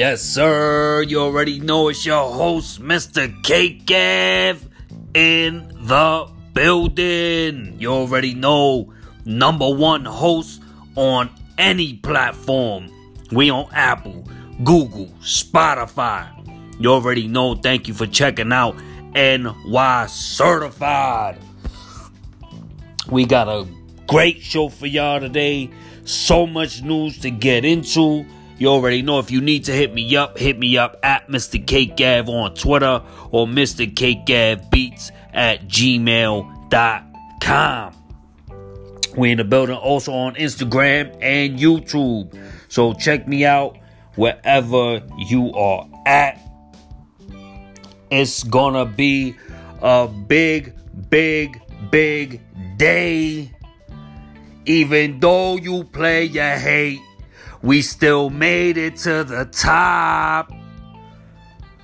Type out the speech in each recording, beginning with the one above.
Yes, sir. You already know it's your host, Mr. K Gav, in the building. You already know number one host on any platform. We on Apple, Google, Spotify. You already know. Thank you for checking out NY Certified. We got a great show for y'all today. So much news to get into. You already know if you need to hit me up, hit me up at Mr. K Gav on Twitter or Mr. K Gav Beats at gmail.com. We're in the building also on Instagram and YouTube. So check me out wherever you are at. It's gonna be a big, big, big day. Even though you play your hate, we still made it to the top.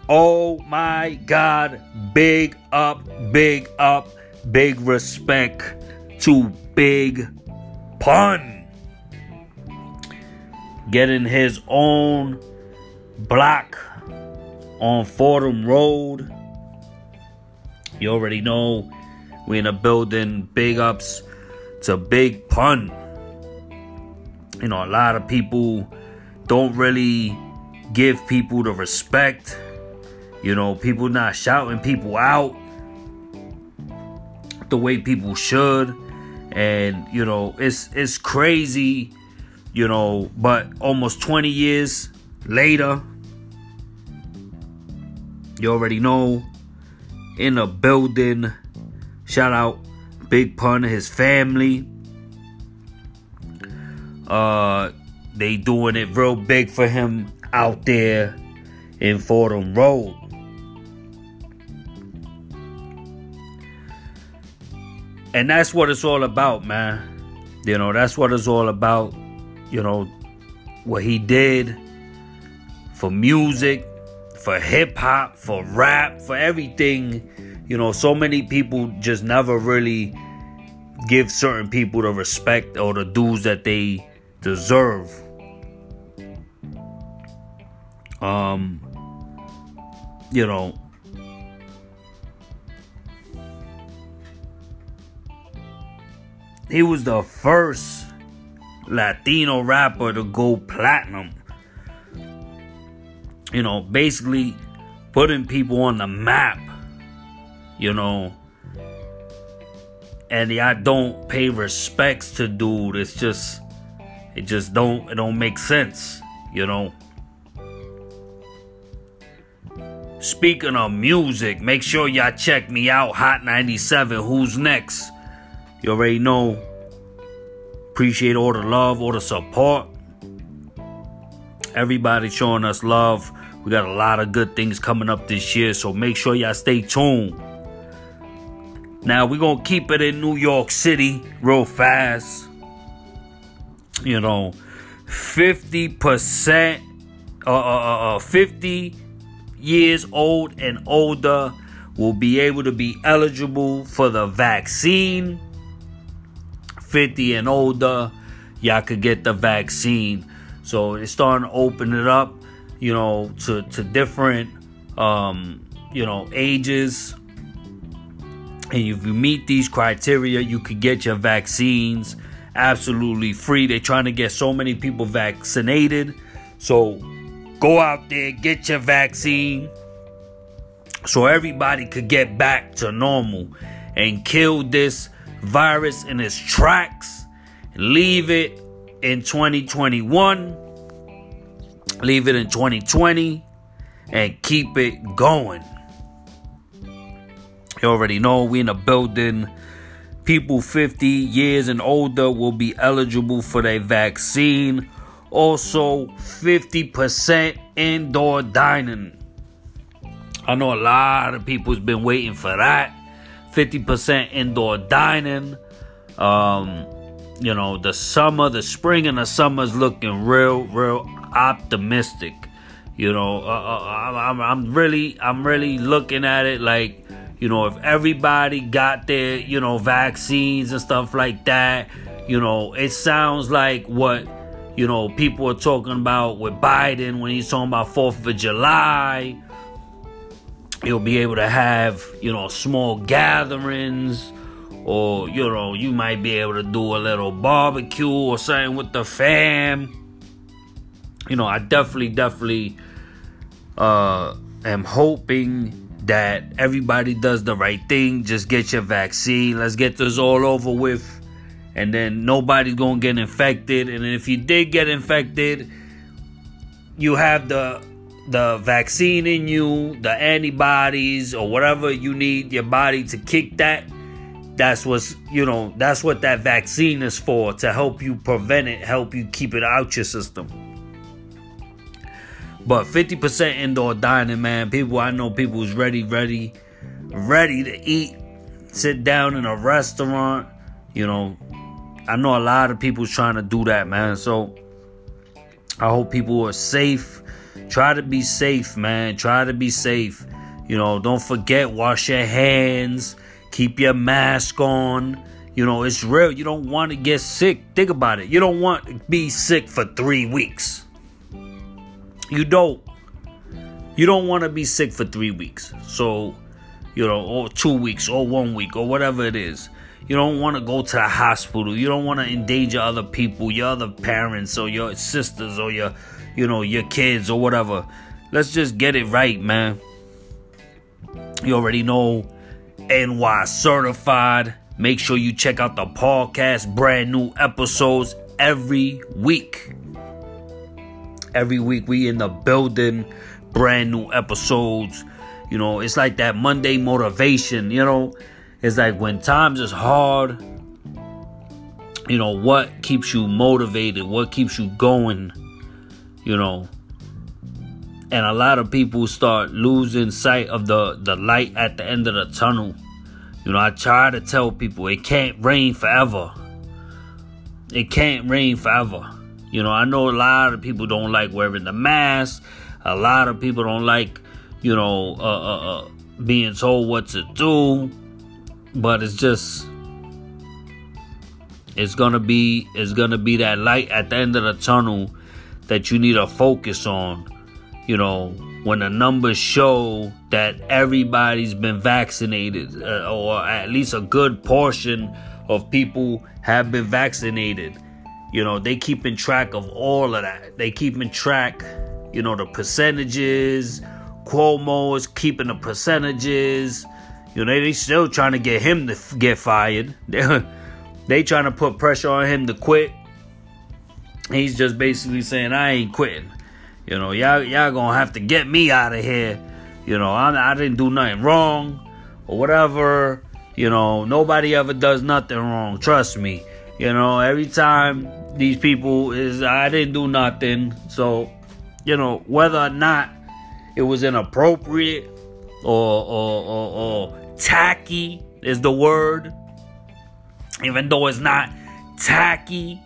Oh my God. Big up, big up, big respect to Big Pun. Getting his own block on Fordham Road. You already know we're in a building. Big ups to Big Pun. You know, a lot of people don't really give people the respect. You know, people not shouting people out the way people should. And, you know, it's it's crazy, you know, but almost 20 years later, you already know in a building. Shout out Big Pun and his family. Uh, they doing it real big for him out there in Fordham Road. And that's what it's all about, man. You know, that's what it's all about. You know, what he did for music, for hip hop, for rap, for everything. You know, so many people just never really give certain people the respect or the dues that they deserve. Um, you know, he was the first Latino rapper to go platinum. You know, basically putting people on the map. You know, and I don't pay respects to dude. It's just it just don't it don't make sense, you know. Speaking of music, make sure y'all check me out. Hot 97. Who's next? You already know. Appreciate all the love, all the support. Everybody showing us love. We got a lot of good things coming up this year, so make sure y'all stay tuned. Now we're gonna keep it in New York City real fast. You know, 50%, uh, uh, uh, 50 years old and older will be able to be eligible for the vaccine. 50 and older, y'all could get the vaccine. So it's starting to open it up, you know, to, to different, um, you know, ages and if you meet these criteria, you could get your vaccines absolutely free. They're trying to get so many people vaccinated. So go out there, get your vaccine so everybody could get back to normal and kill this virus in its tracks. Leave it in 2021. Leave it in 2020 and keep it going. You already know we in a building. People 50 years and older will be eligible for their vaccine. Also, 50% indoor dining. I know a lot of people's been waiting for that. 50% indoor dining. Um, you know, the summer, the spring and the summer is looking real, real optimistic. You know, uh, uh, I'm, I'm really, I'm really looking at it like you know, if everybody got their, you know, vaccines and stuff like that, you know, it sounds like what, you know, people are talking about with Biden when he's talking about 4th of July. You'll be able to have, you know, small gatherings or you know you might be able to do a little barbecue or something with the fam you know i definitely definitely uh am hoping that everybody does the right thing just get your vaccine let's get this all over with and then nobody's gonna get infected and if you did get infected you have the the vaccine in you the antibodies or whatever you need your body to kick that that's what's you know that's what that vaccine is for to help you prevent it help you keep it out your system but 50% indoor dining man people i know people who's ready ready ready to eat sit down in a restaurant you know i know a lot of people trying to do that man so i hope people are safe try to be safe man try to be safe you know don't forget wash your hands Keep your mask on. You know, it's real. You don't want to get sick. Think about it. You don't want to be sick for three weeks. You don't. You don't want to be sick for three weeks. So, you know, or two weeks, or one week, or whatever it is. You don't want to go to the hospital. You don't want to endanger other people, your other parents, or your sisters, or your, you know, your kids, or whatever. Let's just get it right, man. You already know NY certified. Make sure you check out the podcast, brand new episodes every week. Every week we in the building, brand new episodes. You know, it's like that Monday motivation, you know. It's like when times is hard, you know, what keeps you motivated? What keeps you going? You know, and a lot of people start losing sight of the the light at the end of the tunnel you know i try to tell people it can't rain forever it can't rain forever you know i know a lot of people don't like wearing the mask. A lot of people don't like you know uh, uh, uh, being told what to do. But it's just it's gonna be it's gonna be that light at the end of the tunnel that you need to focus on. You know, when the numbers show that everybody's been vaccinated, uh, or at least a good portion of people have been vaccinated, you know, they keeping track of all of that. They keeping track, you know, the percentages. Cuomo is keeping the percentages. You know, they still trying to get him to get fired. They they trying to put pressure on him to quit. He's just basically saying, "I ain't quitting." You know, y'all y'all gonna have to get me out of here. You know, I, I didn't do nothing wrong or whatever. You know, nobody ever does nothing wrong. Trust me. You know, every time these people is I didn't do nothing. So, you know, whether or not it was inappropriate or or, or, or tacky is the word. Even though it's not tacky,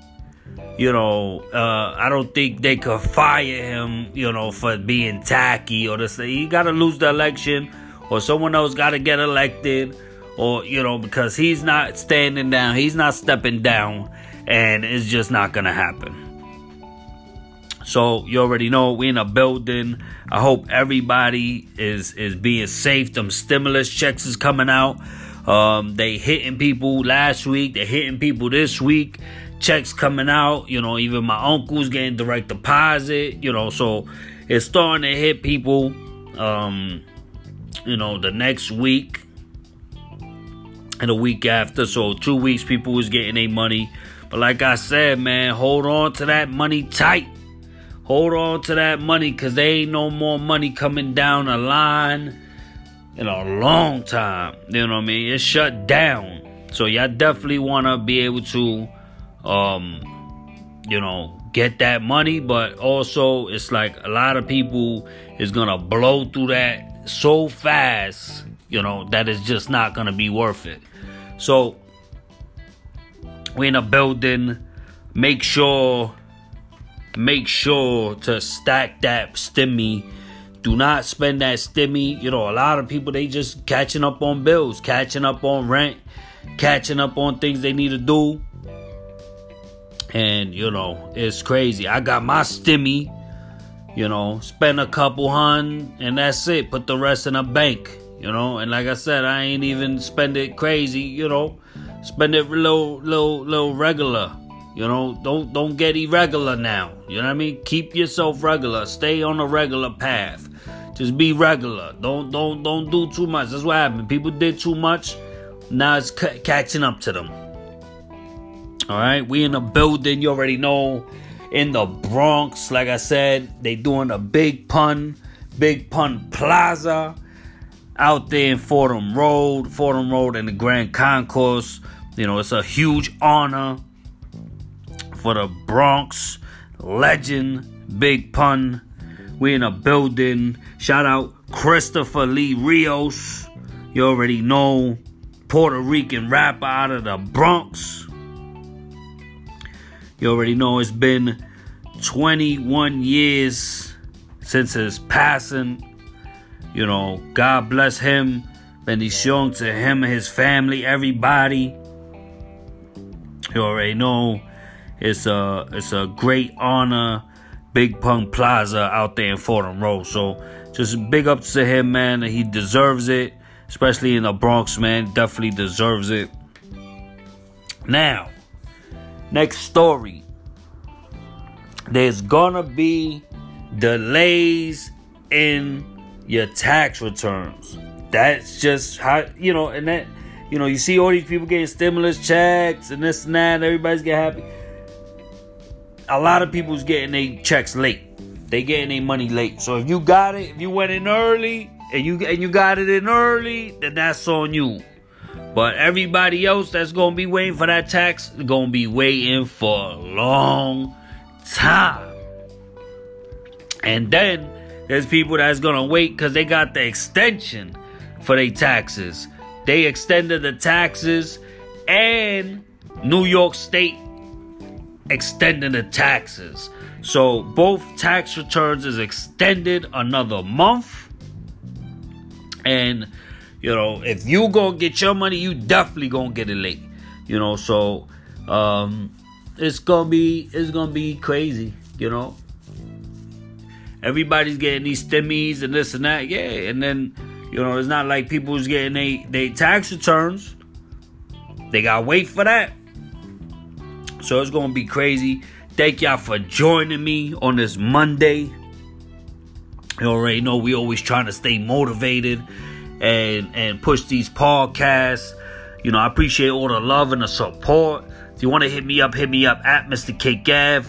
you know, uh, I don't think they could fire him, you know, for being tacky or this. He got to lose the election, or someone else got to get elected, or you know, because he's not standing down, he's not stepping down, and it's just not gonna happen. So you already know we in a building. I hope everybody is is being safe. Them stimulus checks is coming out. Um, they hitting people last week. They're hitting people this week checks coming out. You know, even my uncle's getting direct deposit. You know, so it's starting to hit people. Um, you know, the next week and the week after. So two weeks, people is getting their money. But like I said, man, hold on to that money tight. Hold on to that money, cause there ain't no more money coming down the line in a long time. You know what I mean? It's shut down. So y'all definitely wanna be able to um, you know, get that money, but also it's like a lot of people is gonna blow through that so fast, you know, that it's just not gonna be worth it. So we in a building, make sure make sure to stack that stimmy. Do not spend that stimmy. You know, a lot of people they just catching up on bills, catching up on rent, catching up on things they need to do And you know, it's crazy. I got my stimmy, you know, spend a couple hun and that's it. Put the rest in a bank, you know. And like I said, I ain't even spend it crazy, you know. Spend it little little little regular. You know, don't don't get irregular now. You know what I mean? Keep yourself regular. Stay on a regular path. Just be regular. Don't don't don't do too much. That's what happened. People did too much. Now it's c- catching up to them. All right, we in the building. You already know. In the Bronx, like I said, they doing a big pun, big pun plaza out there in Fordham Road, Fordham Road and the Grand Concourse. You know, it's a huge honor for the Bronx legend, Big Pun. We in a building. Shout out Christopher Lee Rios. You already know Puerto Rican rapper out of the Bronx. You already know it's been 21 years since his passing. You know, God bless him. Bendición to him and his family, everybody. You already know it's a it's a great honor. Big Pun Plaza out there in Fordham Road. So just big up to him, man. He deserves it, especially in the Bronx, man. Definitely deserves it. Now, next story. There's gonna be delays in your tax returns. That's just how you know, and that you know, you see all these people getting stimulus checks and this and that, and everybody's getting happy. A lot of people's getting their checks late. They getting their money late. So if you got it, if you went in early and you and you got it in early, then that's on you. But everybody else that's gonna be waiting for that tax, gonna be waiting for a long time. And then there's people that's gonna wait because they got the extension for their taxes. They extended the taxes, and New York State extended the taxes. So both tax returns is extended another month. And you know, if you gonna get your money, you definitely gonna get it late. You know, so um it's gonna be it's gonna be crazy, you know. Everybody's getting these stimmies and this and that, yeah. And then, you know, it's not like people's getting they they tax returns. They gotta wait for that. So it's gonna be crazy. Thank y'all for joining me on this Monday. You already know we always trying to stay motivated and and push these podcasts. You know, I appreciate all the love and the support. If you want to hit me up, hit me up at Mr. K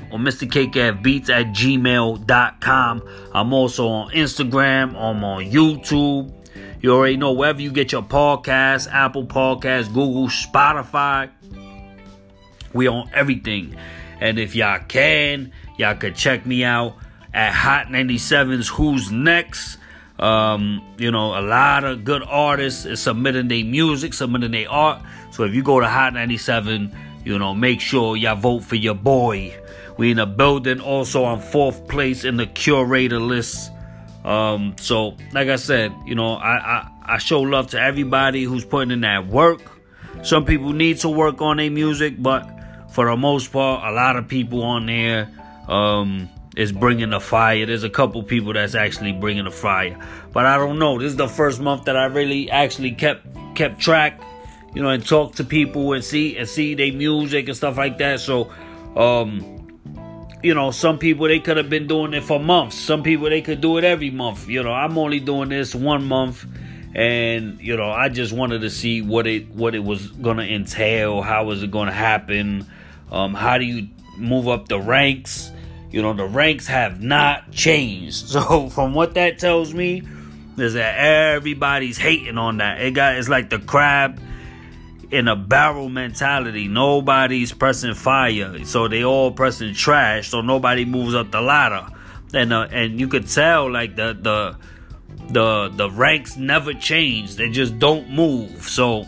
or Mr. K Gav Beats at gmail.com. I'm also on Instagram, I'm on YouTube. You already know wherever you get your podcasts, Apple Podcasts, Google, Spotify. We on everything. And if y'all can, y'all could check me out at Hot 97's Who's Next. Um, you know, a lot of good artists is submitting their music, submitting their art. So if you go to Hot 97, you know, make sure y'all vote for your boy. We in the building, also on fourth place in the curator list. Um, so like I said, you know, I, I, I show love to everybody who's putting in that work. Some people need to work on their music, but for the most part, a lot of people on there um, is bringing the fire. There's a couple people that's actually bringing the fire, but I don't know. This is the first month that I really actually kept kept track, you know, and talk to people and see and see their music and stuff like that. So, um, you know, some people they could have been doing it for months. Some people they could do it every month. You know, I'm only doing this one month and you know i just wanted to see what it what it was gonna entail how was it gonna happen um, how do you move up the ranks you know the ranks have not changed so from what that tells me is that everybody's hating on that it got it's like the crab in a barrel mentality. Nobody's pressing fire so they all pressing trash so nobody moves up the ladder. And uh, and you could tell like the the the the ranks never change. They just don't move. So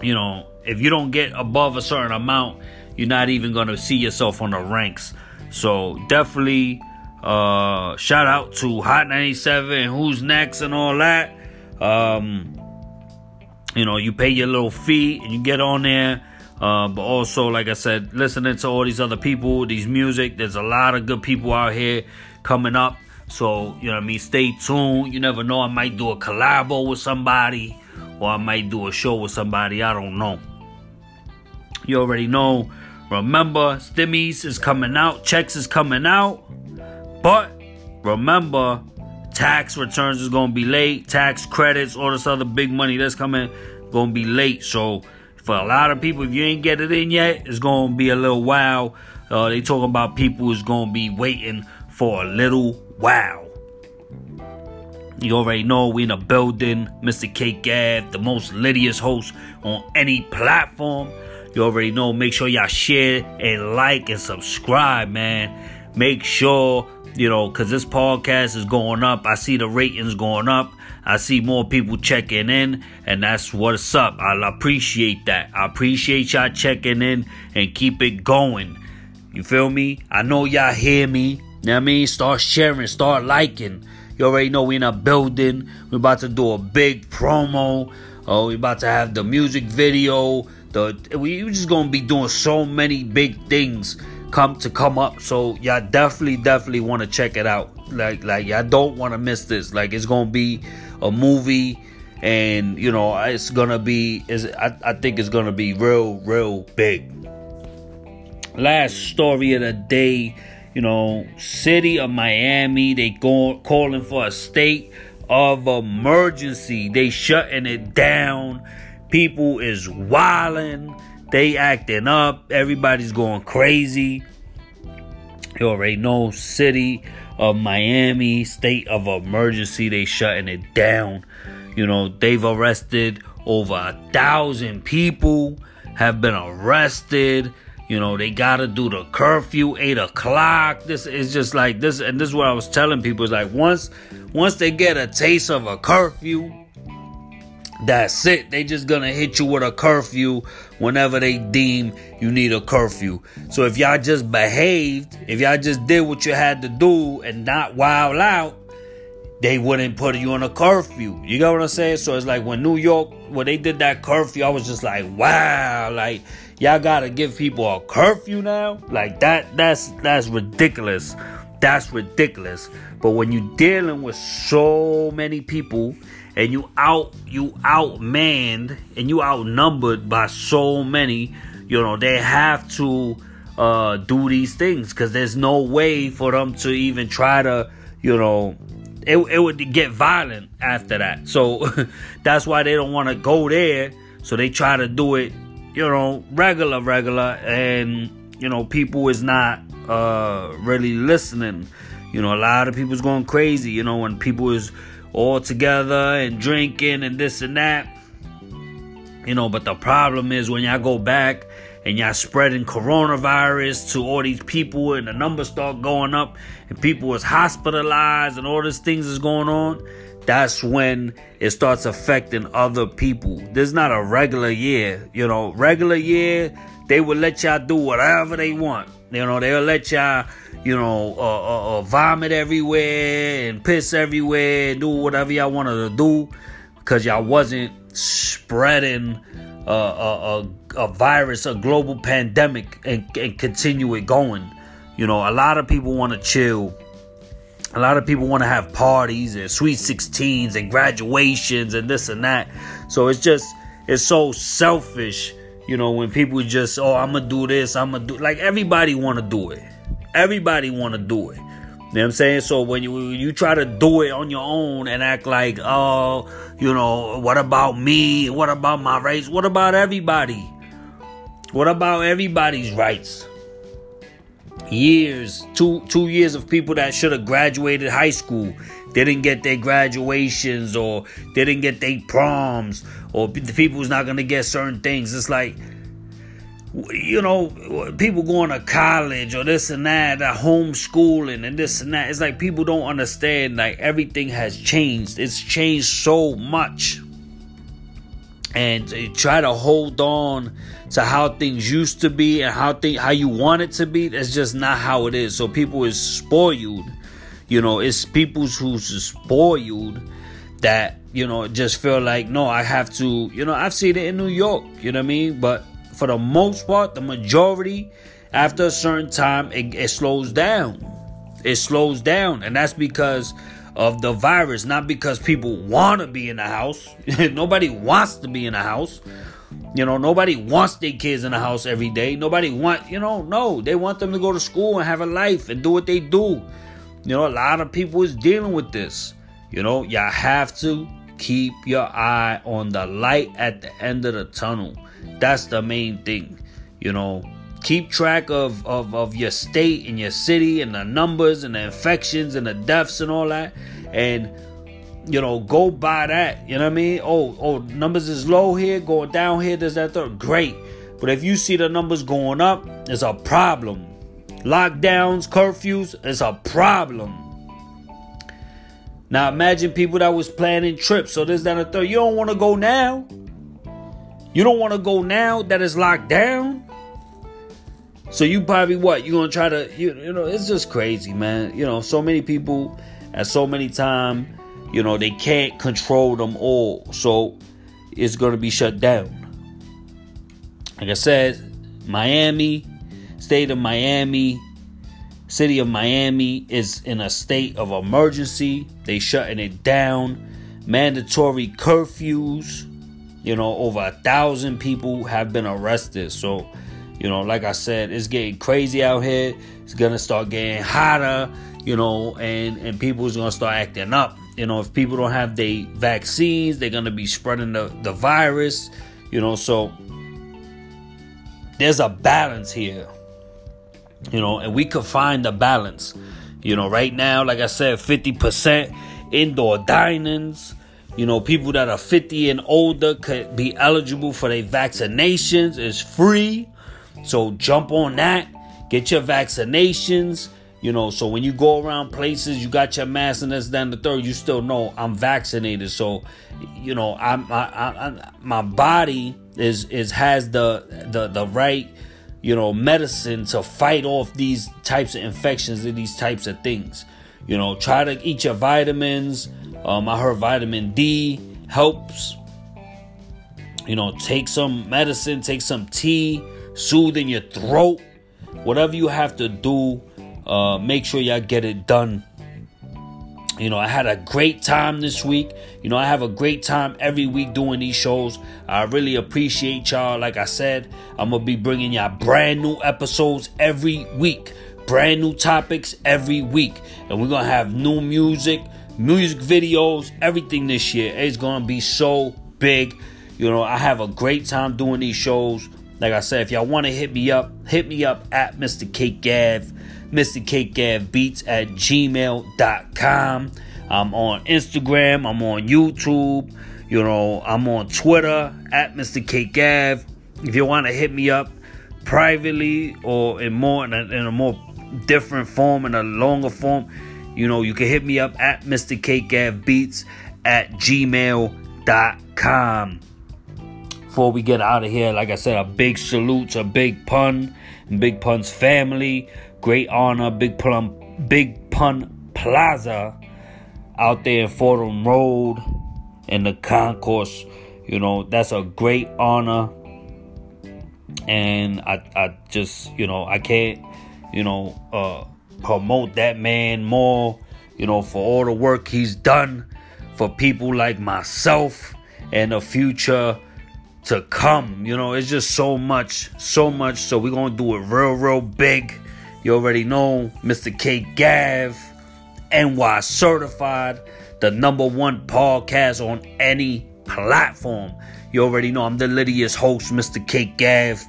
you know if you don't get above a certain amount you're not even gonna see yourself on the ranks. So definitely uh shout out to hot 97 and who's next and all that. Um you know you pay your little fee and you get on there Uh, but also, like I said, listening to all these other people, these music. There's a lot of good people out here coming up. So, you know I mean? Stay tuned. You never know. I might do a collabo with somebody or I might do a show with somebody. I don't know. You already know. Remember, Stimmies is coming out, checks is coming out. But remember, tax returns is gonna be late, tax credits, all this other big money that's coming gonna be late. So for a lot of people, if you ain't get it in yet, it's gonna be a little while. Uh, they talking about people is gonna be waiting for a little while. You already know we in a building, Mr. K Gav, the most littiest host on any platform. You already know. Make sure y'all share and like and subscribe, man. Make sure, you know, because this podcast is going up. I see the ratings going up. I see more people checking in, and that's what's up. I appreciate that. I appreciate y'all checking in and keep it going. You feel me? I know y'all hear me. You know what I mean? Start sharing, start liking. You already know we in a building. We're about to do a big promo. Oh, we about to have the music video. The we just gonna be doing so many big things come to come up. So y'all definitely, definitely want to check it out. Like, like y'all don't want to miss this. Like, it's gonna be a movie, and you know, it's gonna be. Is I, I think it's gonna be real, real big. Last story of the day you know, city of Miami, they go calling for a state of emergency. They shutting it down. People is wilding. They acting up. Everybody's going crazy. You already know, city of Miami, state of emergency. They shutting it down. You know, they've arrested over a thousand people have been arrested. You know, they gotta do the curfew, eight o'clock. This is just like this, and this is what I was telling people. Is like once, once they get a taste of a curfew, that's it. They just gonna hit you with a curfew whenever they deem you need a curfew. So if y'all just behaved, if y'all just did what you had to do and not wild out, they wouldn't put you on a curfew. You got what I'm saying? So it's like when New York, when they did that curfew, I was just like, wow, like y'all gotta give people a curfew now like that that's that's ridiculous that's ridiculous but when you're dealing with so many people and you out you outmanned and you outnumbered by so many you know they have to uh do these things because there's no way for them to even try to you know it, it would get violent after that so that's why they don't want to go there so they try to do it you know, regular, regular, and you know, people is not uh really listening. You know, a lot of people's going crazy, you know, when people is all together and drinking and this and that. You know, but the problem is when y'all go back and y'all spreading coronavirus to all these people and the numbers start going up and people is hospitalized and all these things is going on that's when it starts affecting other people. This is not a regular year. You know, regular year, they will let y'all do whatever they want. You know, they'll let y'all, you know, uh, uh, uh, vomit everywhere and piss everywhere, and do whatever y'all wanted to do because y'all wasn't spreading uh, a, a, a, virus, a global pandemic, and, and continue it going. You know, a lot of people want to chill a lot of people want to have parties and sweet 16s and graduations and this and that. So it's just, it's so selfish, you know, when people just, oh, I'm going to do this, I'm going to do, like everybody want to do it. Everybody want to do it. You know what I'm saying? So when you you try to do it on your own and act like, oh, you know, what about me? What about my rights? What about everybody? What about everybody's rights? Years, two two years of people that should have graduated high school didn't get their graduations or didn't get their proms or the people who's not gonna get certain things. It's like you know, people going to college or this and that, that homeschooling and this and that. It's like people don't understand like everything has changed. It's changed so much. And try to hold on to how things used to be and how thing how you want it to be. That's just not how it is. So people is spoiled. You know, it's people who's spoiled that you know just feel like no, I have to. You know, I've seen it in New York. You know what I mean? But for the most part, the majority, after a certain time, it, it slows down. It slows down, and that's because of the virus, not because people want to be in the house. nobody wants to be in the house. You know, nobody wants their kids in the house every day. Nobody want, you know, no, they want them to go to school and have a life and do what they do. You know, a lot of people is dealing with this. You know, y'all have to keep your eye on the light at the end of the tunnel. That's the main thing. You know, keep track of, of, of your state and your city and the numbers and the infections and the deaths and all that. And you know, go by that. You know what I mean? Oh, oh, numbers is low here, going down here, there's that third. Great. But if you see the numbers going up, it's a problem. Lockdowns, curfews, it's a problem. Now imagine people that was planning trips. So there's that a third. You don't want to go now. You don't want to go now that it's locked down. So you probably what? You're gonna try to you, you know, it's just crazy, man. You know, so many people at so many time, you know, they can't control them all. So it's gonna be shut down. Like I said, Miami, state of Miami, City of Miami is in a state of emergency. They shutting it down. Mandatory curfews. You know, over a thousand people have been arrested. So, you know, like I said, it's getting crazy out here. It's gonna start getting hotter. You know, and and people's gonna start acting up. You know, if people don't have their vaccines, they're gonna be spreading the the virus. You know, so there's a balance here you know, and we could find the balance. You know, right now, like I said, 50% indoor dinings. You know, people that are 50 and older could be eligible for their vaccinations. It's free. So jump on that. Get your vaccinations. You know, so when you go around places, you got your mask and that's down the third, you still know I'm vaccinated. So, you know, I'm I, I, my body is is has the the the right you know, medicine to fight off these types of infections and these types of things. You know, try to eat your vitamins. Um, I heard vitamin D helps. You know, take some medicine, take some tea, soothing your throat. Whatever you have to do, uh, make sure y'all get it done you know, I had a great time this week. You know, I have a great time every week doing these shows. I really appreciate y'all. Like I said, I'm going to be bringing y'all brand new episodes every week, brand new topics every week. And we're going to have new music, music videos, everything this year. It's going to be so big. You know, I have a great time doing these shows. Like I said, if y'all want to hit me up, hit me up at Mr. K Gav Mr. K Gav Beats at gmail.com. I'm on Instagram, I'm on YouTube, you know, I'm on Twitter at Mr. K Gav. If you want to hit me up privately or in more in a, in a more different form, in a longer form, you know, you can hit me up at Mr. K Gav Beats at gmail.com. Before we get out of here, like I said, a big salute to Big Pun Big Pun's family great honor, Big Pun, Big Pun Plaza out there in Fordham Road in the concourse. You know, that's a great honor. And I, I just, you know, I can't, you know, uh, promote that man more, you know, for all the work he's done for people like myself and the future to come. You know, it's just so much, so much. So we're gonna do it real, real big. You already know Mr. K Gav, NY certified, the number one podcast on any platform. You already know I'm the Lydia's host, Mr. K Gav.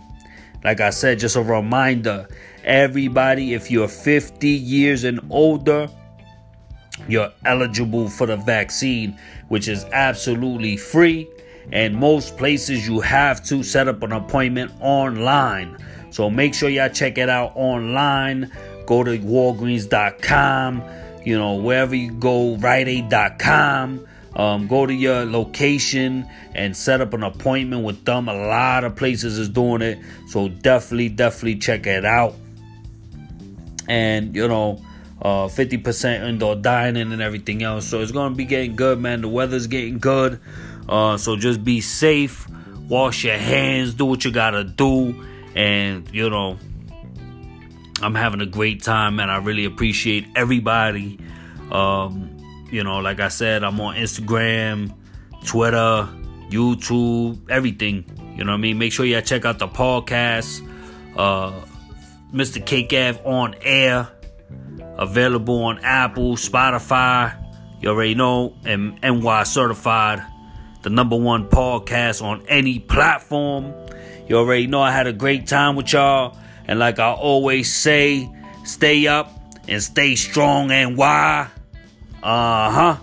Like I said, just a reminder everybody, if you're 50 years and older, you're eligible for the vaccine, which is absolutely free. And most places you have to set up an appointment online. So make sure y'all check it out online. Go to walgreens.com, you know, wherever you go, riteaid.com. Um, go to your location and set up an appointment with them. A lot of places is doing it. So definitely, definitely check it out. And, you know, uh, 50% indoor dining and everything else. So it's going to be getting good, man. The weather's getting good. Uh, so just be safe wash your hands, do what you gotta do, and you know, I'm having a great time, and I really appreciate everybody. Um, you know, like I said, I'm on Instagram, Twitter, YouTube, everything. You know what I mean? Make sure you check out the podcast. Uh, Mr. Ave on air. Available on Apple, Spotify. You already know. And NY certified. The number one podcast on any platform. You already know I had a great time with y'all. And like I always say, stay up and stay strong and why? Uh huh.